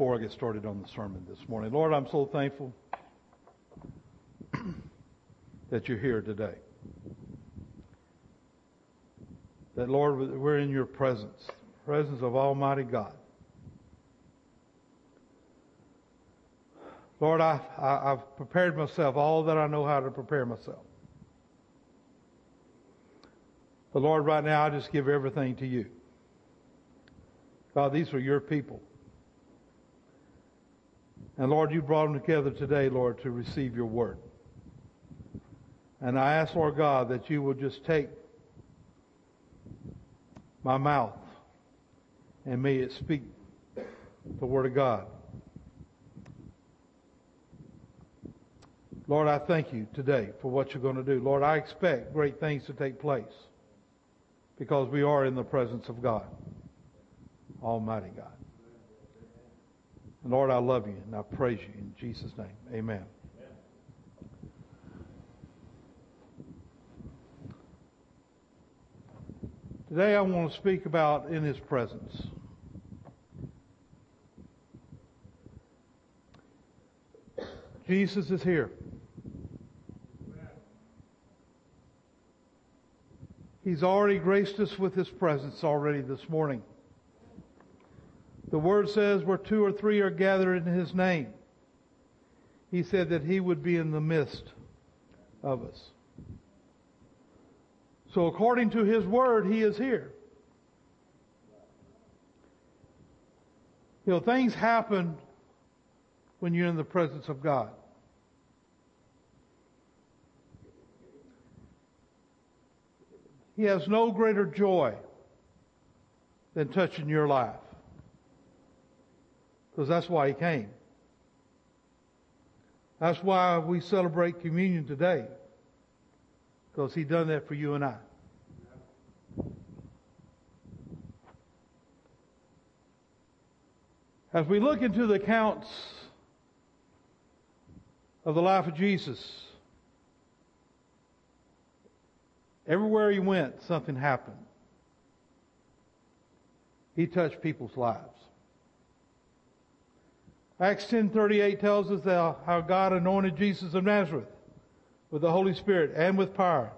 before I get started on the sermon this morning. Lord, I'm so thankful that you're here today. That, Lord, we're in your presence, presence of Almighty God. Lord, I, I, I've prepared myself all that I know how to prepare myself. But Lord, right now I just give everything to you. God, these are your people. And Lord, you brought them together today, Lord, to receive your word. And I ask, Lord God, that you will just take my mouth and may it speak the word of God. Lord, I thank you today for what you're going to do. Lord, I expect great things to take place because we are in the presence of God, Almighty God. Lord, I love you and I praise you in Jesus' name. Amen. Today I want to speak about in His presence. Jesus is here. He's already graced us with His presence already this morning. The Word says where two or three are gathered in His name. He said that He would be in the midst of us. So according to His Word, He is here. You know, things happen when you're in the presence of God. He has no greater joy than touching your life. Because that's why He came. That's why we celebrate communion today. Because He done that for you and I. As we look into the accounts of the life of Jesus, Everywhere he went, something happened. He touched people's lives. Acts 10:38 tells us how God anointed Jesus of Nazareth with the Holy Spirit and with power,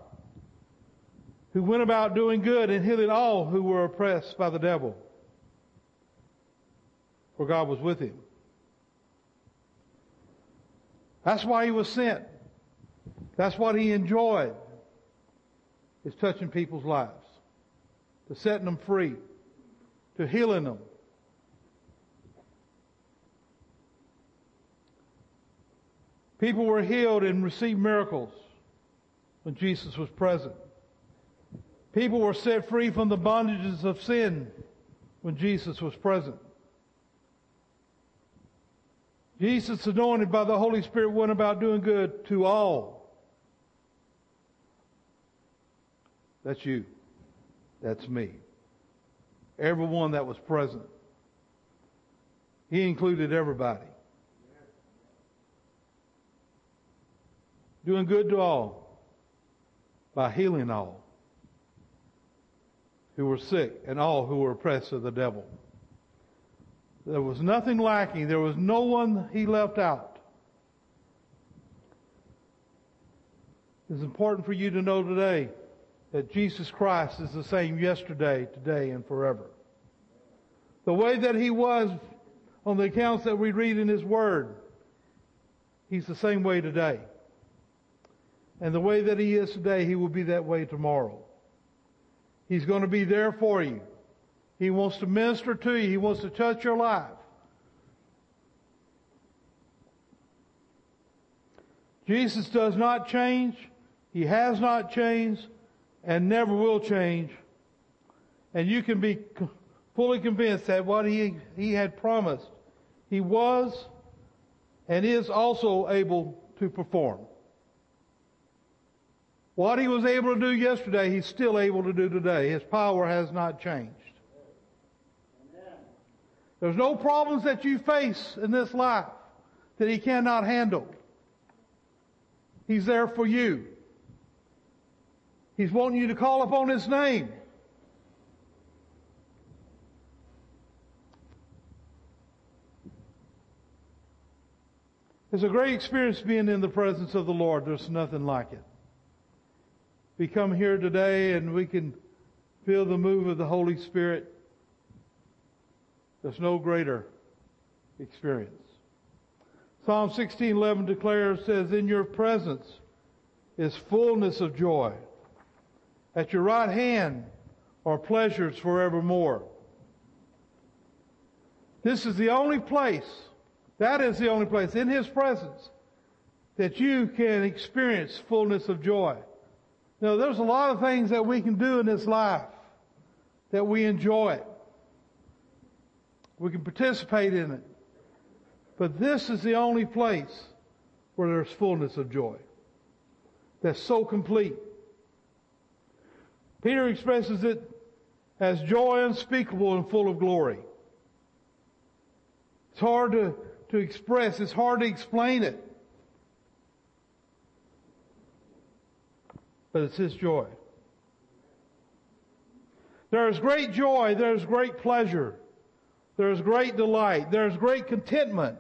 who went about doing good and healing all who were oppressed by the devil. For God was with him. That's why he was sent. That's what he enjoyed is touching people's lives, to setting them free, to healing them. People were healed and received miracles when Jesus was present. People were set free from the bondages of sin when Jesus was present. Jesus, anointed by the Holy Spirit, went about doing good to all That's you. That's me. Everyone that was present. He included everybody. Doing good to all by healing all who were sick and all who were oppressed of the devil. There was nothing lacking. There was no one he left out. It's important for you to know today that Jesus Christ is the same yesterday, today, and forever. The way that He was on the accounts that we read in His Word, He's the same way today. And the way that He is today, He will be that way tomorrow. He's going to be there for you. He wants to minister to you. He wants to touch your life. Jesus does not change. He has not changed and never will change. And you can be fully convinced that what he, he had promised, he was and is also able to perform. What he was able to do yesterday, he's still able to do today. His power has not changed. There's no problems that you face in this life that he cannot handle. He's there for you. He's wanting you to call upon His name. It's a great experience being in the presence of the Lord. There's nothing like it. We come here today and we can feel the move of the Holy Spirit. There's no greater experience. Psalm 16:11 declares says in your presence is fullness of joy. At your right hand are pleasures forevermore. This is the only place, that is the only place in His presence that you can experience fullness of joy. Now there's a lot of things that we can do in this life that we enjoy it. We can participate in it. But this is the only place where there's fullness of joy. That's so complete. Peter expresses it as joy unspeakable and full of glory. It's hard to, to express. It's hard to explain it. But it's His joy. There is great joy. There is great pleasure. There is great delight. There is great contentment.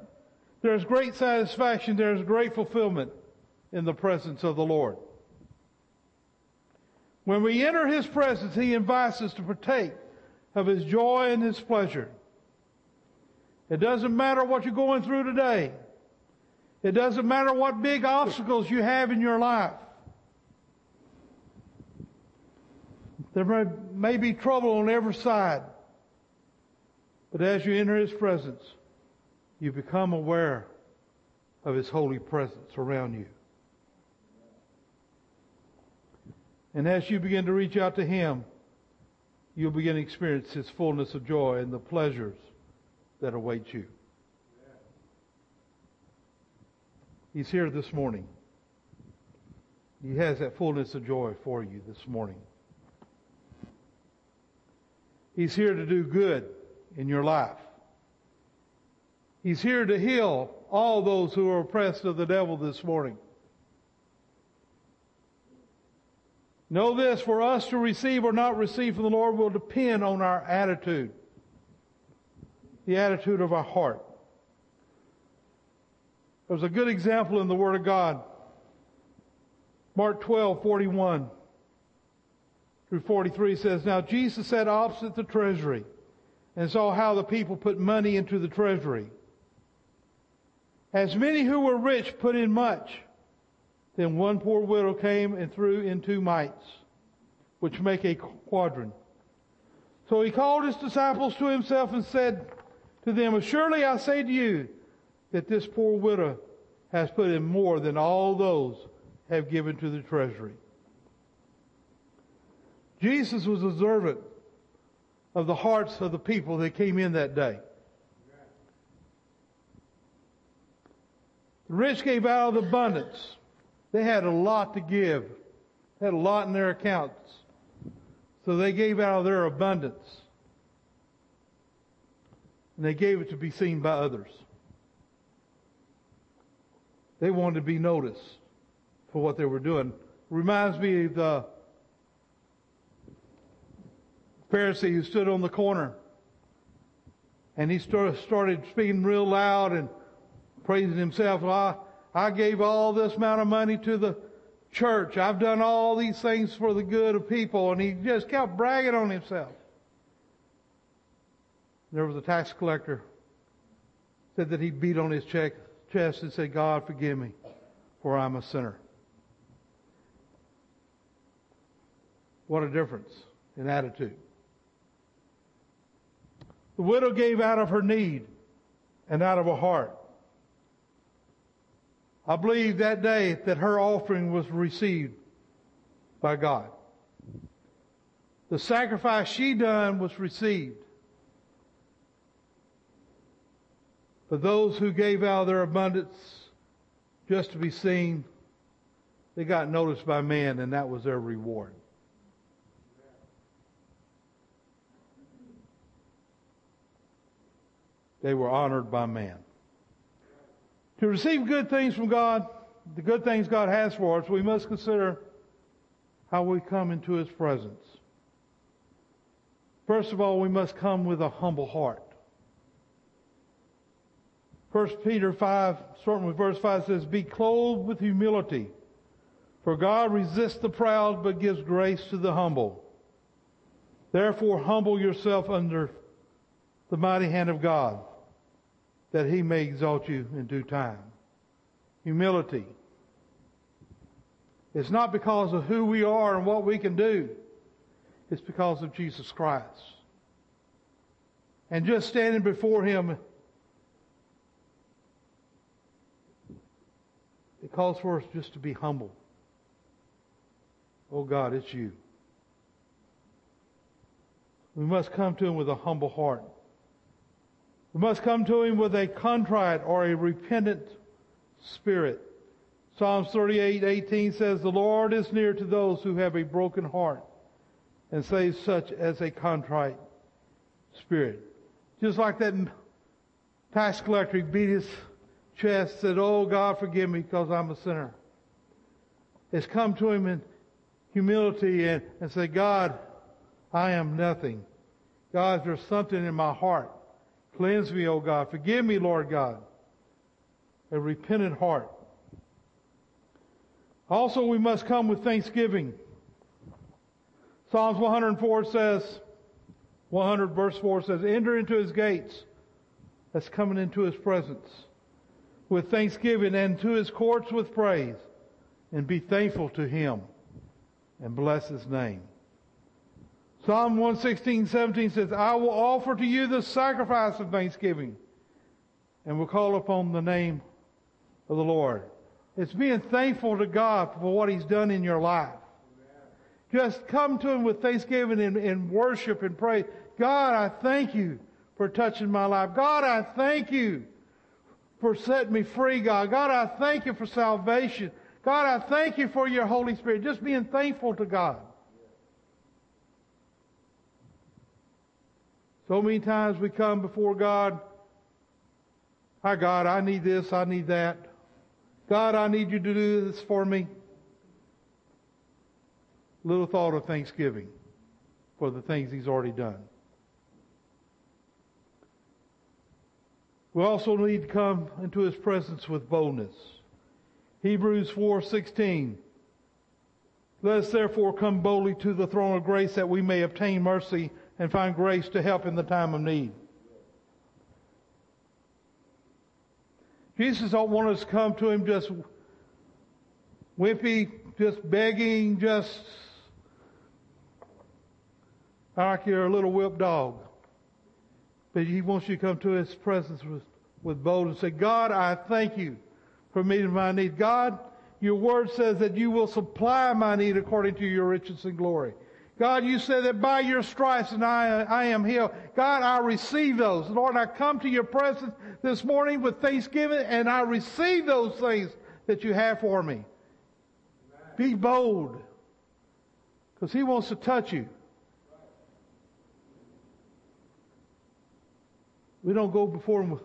There is great satisfaction. There is great fulfillment in the presence of the Lord. When we enter His presence, He invites us to partake of His joy and His pleasure. It doesn't matter what you're going through today. It doesn't matter what big obstacles you have in your life. There may, may be trouble on every side. But as you enter His presence, you become aware of His holy presence around you. And as you begin to reach out to Him, you'll begin to experience His fullness of joy and the pleasures that await you. He's here this morning. He has that fullness of joy for you this morning. He's here to do good in your life. He's here to heal all those who are oppressed of the devil this morning. Know this, for us to receive or not receive from the Lord will depend on our attitude. The attitude of our heart. There's a good example in the Word of God. Mark 12, 41 through 43 says, Now Jesus sat opposite the treasury and saw how the people put money into the treasury. As many who were rich put in much. Then one poor widow came and threw in two mites, which make a quadrant. So he called his disciples to himself and said to them, Surely I say to you that this poor widow has put in more than all those have given to the treasury. Jesus was observant of the hearts of the people that came in that day. The rich gave out of abundance. They had a lot to give. They had a lot in their accounts. So they gave out of their abundance. And they gave it to be seen by others. They wanted to be noticed for what they were doing. Reminds me of the Pharisee who stood on the corner and he started speaking real loud and praising himself. Well, I, I gave all this amount of money to the church. I've done all these things for the good of people. And he just kept bragging on himself. There was a tax collector said that he beat on his chest and said, God forgive me for I'm a sinner. What a difference in attitude. The widow gave out of her need and out of her heart. I believe that day that her offering was received by God. The sacrifice she done was received. But those who gave out their abundance just to be seen, they got noticed by man and that was their reward. They were honored by man. To receive good things from God, the good things God has for us, we must consider how we come into His presence. First of all, we must come with a humble heart. First Peter 5, starting with verse 5 says, Be clothed with humility, for God resists the proud but gives grace to the humble. Therefore humble yourself under the mighty hand of God, that he may exalt you in due time. Humility. It's not because of who we are and what we can do. It's because of Jesus Christ. And just standing before Him, it calls for us just to be humble. Oh God, it's you. We must come to Him with a humble heart. We must come to Him with a contrite or a repentant spirit. Psalms 38, 18 says, The Lord is near to those who have a broken heart and saves such as a contrite spirit. Just like that tax collector, he beat his chest, said, Oh God, forgive me because I'm a sinner. It's come to him in humility and, and say, God, I am nothing. God, there's something in my heart. Cleanse me, O God. Forgive me, Lord God. A repentant heart. Also, we must come with thanksgiving. Psalms 104 says, 100 verse 4 says, enter into his gates. That's coming into his presence with thanksgiving and to his courts with praise and be thankful to him and bless his name. Psalm 116, 17 says, I will offer to you the sacrifice of thanksgiving and will call upon the name of the Lord. It's being thankful to God for what He's done in your life. Just come to Him with thanksgiving and, and worship and pray. God, I thank you for touching my life. God, I thank you for setting me free, God. God, I thank you for salvation. God, I thank you for your Holy Spirit. Just being thankful to God. So many times we come before God. Hi, God, I need this, I need that. God, I need you to do this for me. Little thought of thanksgiving for the things He's already done. We also need to come into His presence with boldness. Hebrews 4:16 Let us therefore come boldly to the throne of grace that we may obtain mercy and find grace to help in the time of need. Jesus don't want us to come to him just wimpy, just begging, just like you're a little whipped dog. But he wants you to come to his presence with, with boldness and say, God, I thank you for meeting my need. God, your word says that you will supply my need according to your riches and glory. God, you said that by your stripes and I, I am healed. God, I receive those. Lord, I come to your presence this morning with thanksgiving and I receive those things that you have for me. Be bold. Because he wants to touch you. We don't go before him with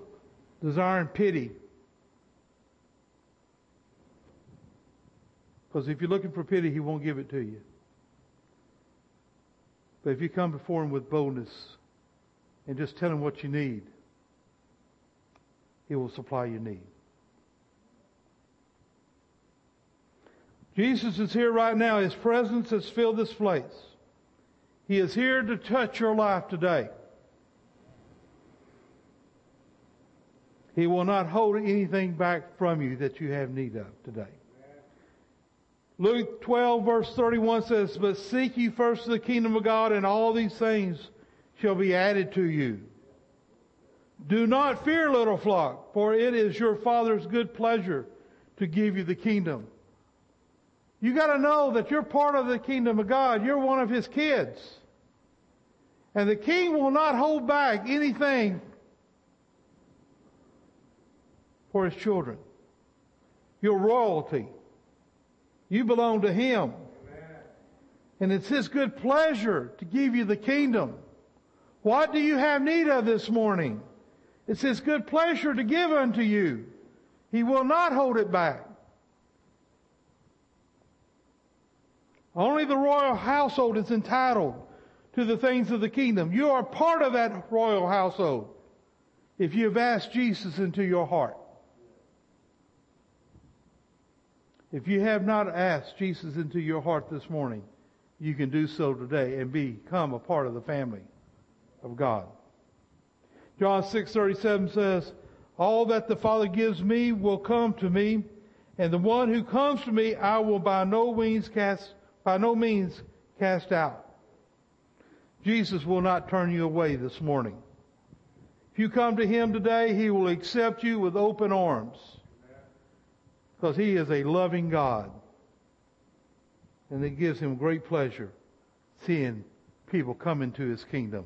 desiring pity. Because if you're looking for pity, he won't give it to you. But if you come before Him with boldness and just tell Him what you need, He will supply your need. Jesus is here right now. His presence has filled this place. He is here to touch your life today. He will not hold anything back from you that you have need of today. Luke 12 verse 31 says, But seek ye first the kingdom of God and all these things shall be added to you. Do not fear, little flock, for it is your Father's good pleasure to give you the kingdom. You gotta know that you're part of the kingdom of God. You're one of His kids. And the king will not hold back anything for his children. You're royalty. You belong to Him. And it's His good pleasure to give you the kingdom. What do you have need of this morning? It's His good pleasure to give unto you. He will not hold it back. Only the royal household is entitled to the things of the kingdom. You are part of that royal household. if you have asked Jesus into your heart. If you have not asked Jesus into your heart this morning, you can do so today and become a part of the family of God. John 6:37 says, "All that the Father gives me will come to me, and the one who comes to me I will by no means cast by no means cast out." Jesus will not turn you away this morning. If you come to him today, he will accept you with open arms because he is a loving God. And it gives him great pleasure seeing people come into his kingdom.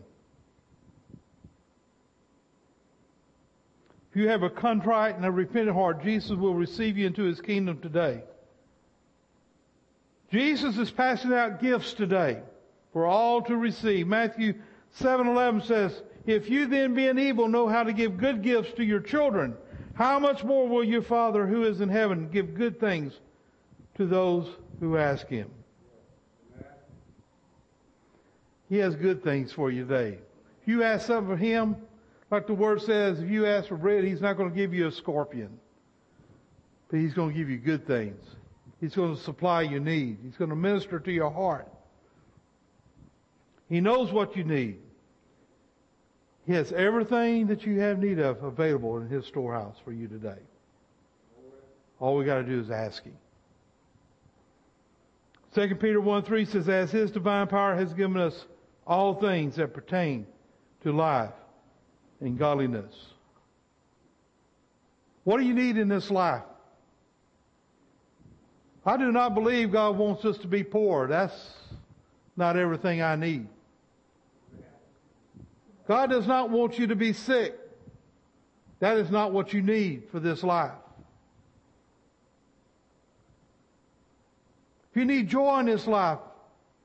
If you have a contrite and a repentant heart, Jesus will receive you into his kingdom today. Jesus is passing out gifts today for all to receive. Matthew 7:11 says, "If you then being evil know how to give good gifts to your children, how much more will your Father who is in heaven give good things to those who ask him?" He has good things for you today. If you ask something of him, like the word says, if you ask for bread, he's not going to give you a scorpion. But he's going to give you good things. He's going to supply your need. He's going to minister to your heart. He knows what you need. He has everything that you have need of available in His storehouse for you today. All we got to do is ask Him. 2 Peter 1 3 says, As His divine power has given us all things that pertain to life and godliness. What do you need in this life? I do not believe God wants us to be poor. That's not everything I need. God does not want you to be sick. That is not what you need for this life. If you need joy in this life,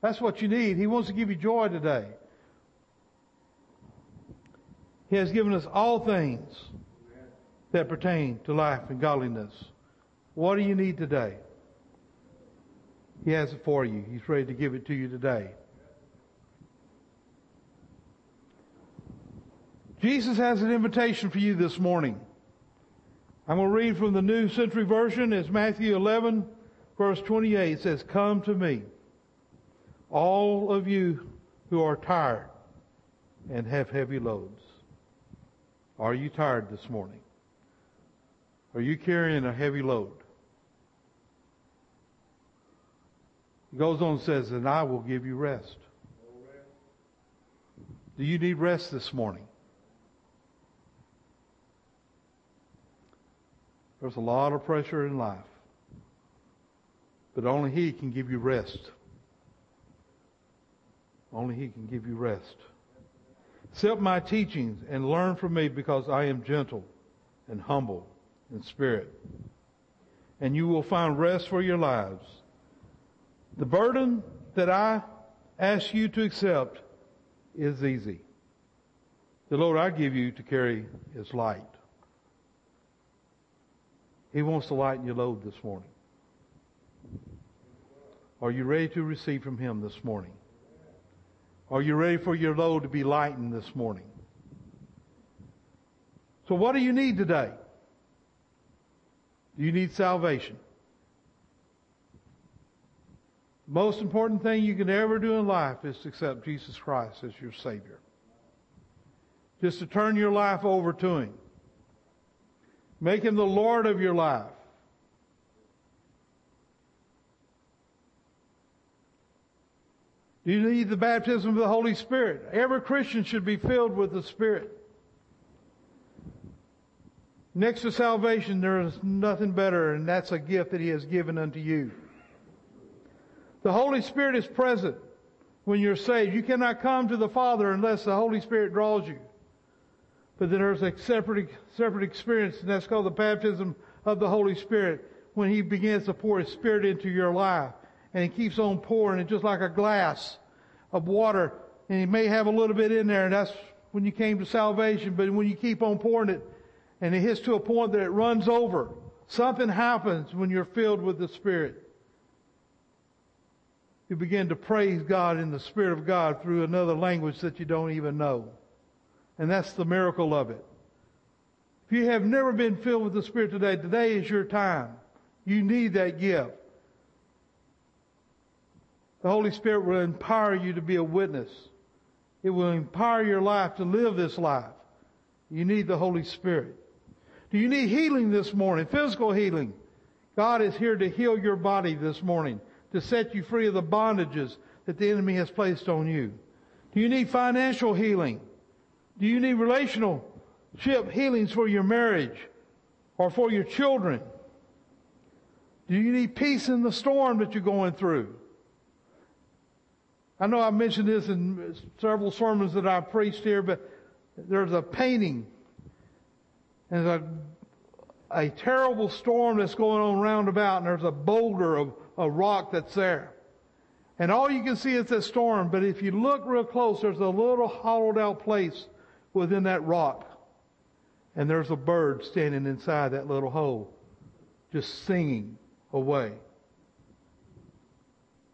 that's what you need. He wants to give you joy today. He has given us all things that pertain to life and godliness. What do you need today? He has it for you. He's ready to give it to you today. Jesus has an invitation for you this morning. I'm going to read from the New Century Version. It's Matthew 11, verse 28. It says, Come to me, all of you who are tired and have heavy loads. Are you tired this morning? Are you carrying a heavy load? He goes on and says, and I will give you rest. Do you need rest this morning? There's a lot of pressure in life. But only He can give you rest. Only He can give you rest. Accept my teachings and learn from me because I am gentle and humble in spirit. And you will find rest for your lives. The burden that I ask you to accept is easy. The load I give you to carry is light. He wants to lighten your load this morning. Are you ready to receive from Him this morning? Are you ready for your load to be lightened this morning? So what do you need today? Do you need salvation? Most important thing you can ever do in life is to accept Jesus Christ as your Savior. Just to turn your life over to Him. Make Him the Lord of your life. Do you need the baptism of the Holy Spirit? Every Christian should be filled with the Spirit. Next to salvation, there is nothing better, and that's a gift that He has given unto you. The Holy Spirit is present when you're saved. You cannot come to the Father unless the Holy Spirit draws you. But then there's a separate, separate experience, and that's called the baptism of the Holy Spirit, when He begins to pour His Spirit into your life. And He keeps on pouring it just like a glass of water. And He may have a little bit in there, and that's when you came to salvation. But when you keep on pouring it, and it hits to a point that it runs over, something happens when you're filled with the Spirit. You begin to praise God in the Spirit of God through another language that you don't even know. And that's the miracle of it. If you have never been filled with the Spirit today, today is your time. You need that gift. The Holy Spirit will empower you to be a witness. It will empower your life to live this life. You need the Holy Spirit. Do you need healing this morning? Physical healing. God is here to heal your body this morning, to set you free of the bondages that the enemy has placed on you. Do you need financial healing? Do you need relationship healings for your marriage or for your children? Do you need peace in the storm that you're going through? I know I mentioned this in several sermons that I preached here, but there's a painting and a, a terrible storm that's going on round about, and there's a boulder of a rock that's there. And all you can see is that storm, but if you look real close, there's a little hollowed out place within that rock. And there's a bird standing inside that little hole, just singing away.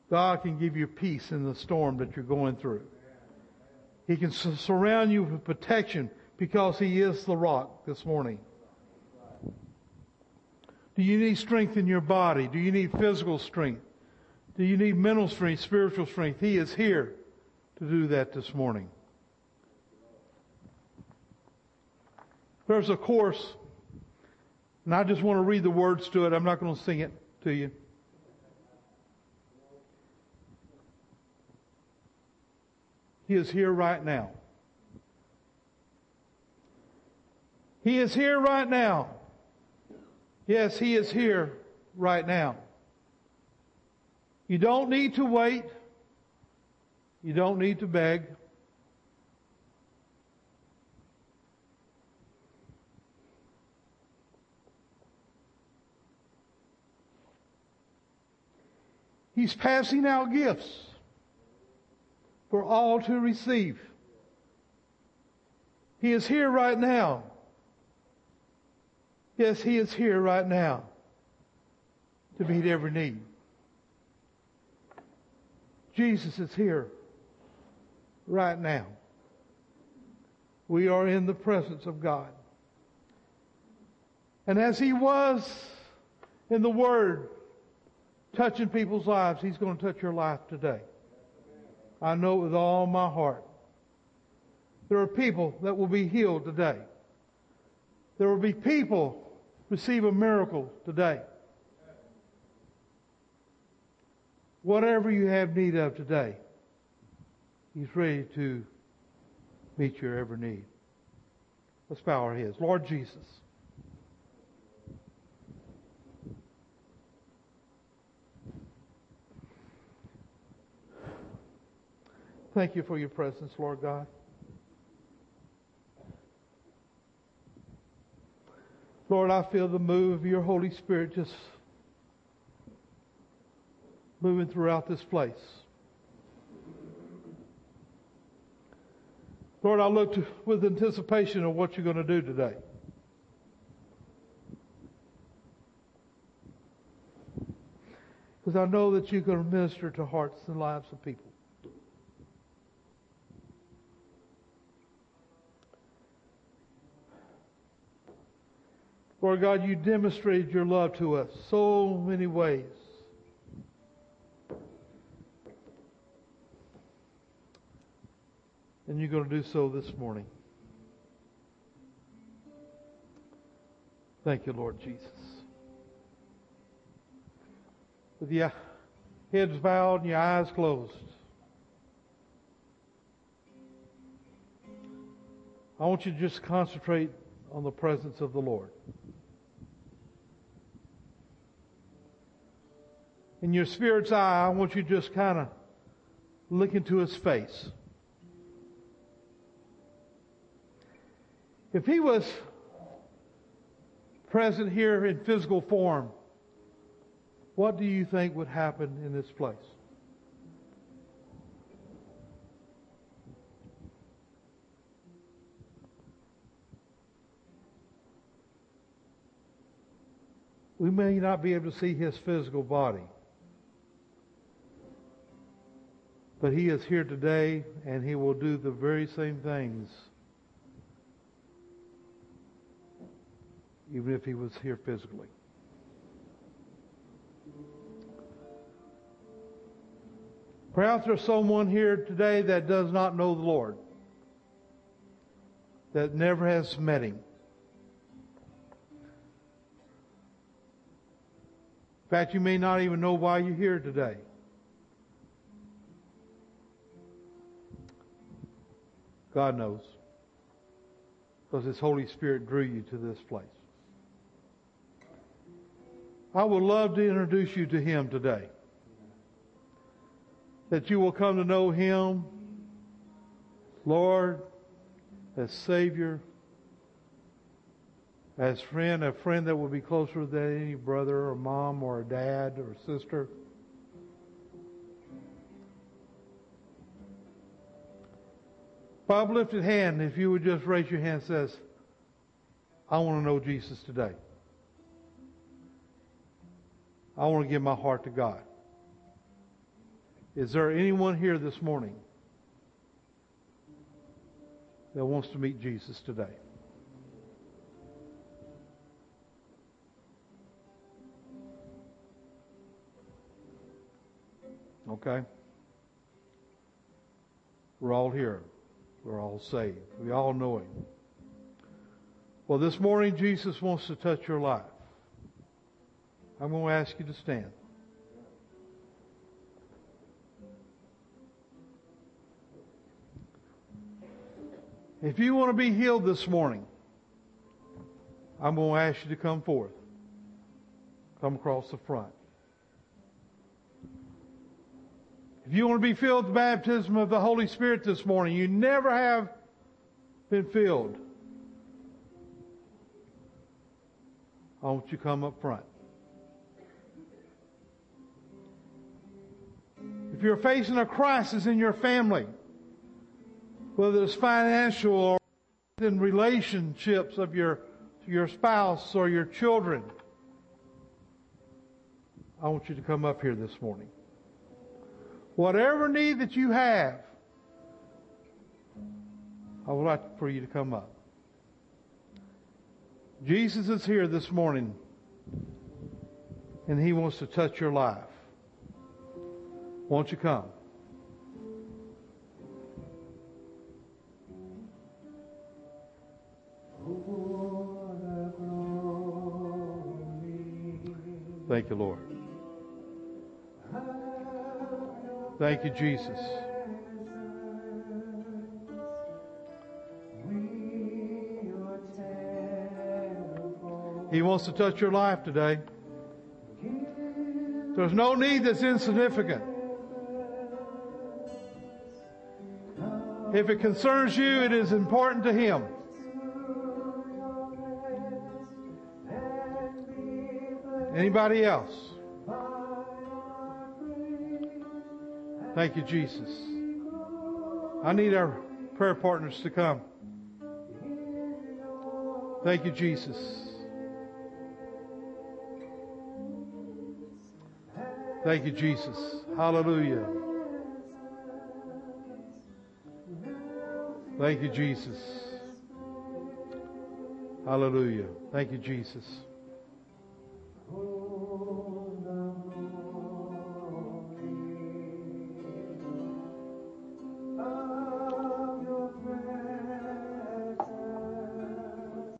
God can give you peace in the storm that you're going through. He can surround you with protection because He is the rock this morning. Do you need strength in your body? Do you need physical strength? Do you need mental strength, spiritual strength? He is here to do that this morning. There's a course, and I just want to read the words to it. I'm not going to sing it to you. He is here right now. He is here right now. Yes, He is here right now. You don't need to wait. You don't need to beg. He's passing out gifts for all to receive. He is here right now. Yes, He is here right now to meet every need. Jesus is here right now. We are in the presence of God. And as He was in the Word, touching people's lives, He's going to touch your life today. I know it with all my heart. There are people that will be healed today. There will be people receive a miracle today. Whatever you have need of today, He's ready to meet your every need. Let's bow our heads. Lord Jesus. Thank you for your presence, Lord God. Lord, I feel the move of your Holy Spirit just moving throughout this place. Lord, I look to, with anticipation of what you're going to do today. Because I know that you're going to minister to hearts and lives of people. Lord God, you demonstrated your love to us so many ways. And you're going to do so this morning. Thank you, Lord Jesus. With your heads bowed and your eyes closed. I want you to just concentrate on the presence of the Lord. In your spirit's eye, I want you to just kind of look into his face. If he was present here in physical form, what do you think would happen in this place? We may not be able to see his physical body. But he is here today and he will do the very same things even if he was here physically. Perhaps there's someone here today that does not know the Lord, that never has met him. In fact, you may not even know why you're here today. God knows. Because His Holy Spirit drew you to this place. I would love to introduce you to Him today. That you will come to know Him, Lord, as Savior, as friend, a friend that will be closer than any brother or mom or dad or sister. By uplifted hand, if you would just raise your hand, says, I want to know Jesus today. I want to give my heart to God. Is there anyone here this morning that wants to meet Jesus today? Okay? We're all here. We're all saved. We all know Him. Well, this morning, Jesus wants to touch your life. I'm going to ask you to stand. If you want to be healed this morning, I'm going to ask you to come forth. Come across the front. If you want to be filled with the baptism of the Holy Spirit this morning, you never have been filled. I want you to come up front. If you're facing a crisis in your family, whether it's financial or in relationships of your, your spouse or your children, I want you to come up here this morning. Whatever need that you have, I would like for you to come up. Jesus is here this morning, and He wants to touch your life. Won't you come? Thank you, Lord. Thank you, Jesus. He wants to touch your life today. There's no need that's insignificant. If it concerns you, it is important to Him. Anybody else? Thank you, Jesus. I need our prayer partners to come. Thank you, Jesus. Thank you, Jesus. Hallelujah. Thank you, Jesus. Hallelujah. Thank you, Jesus.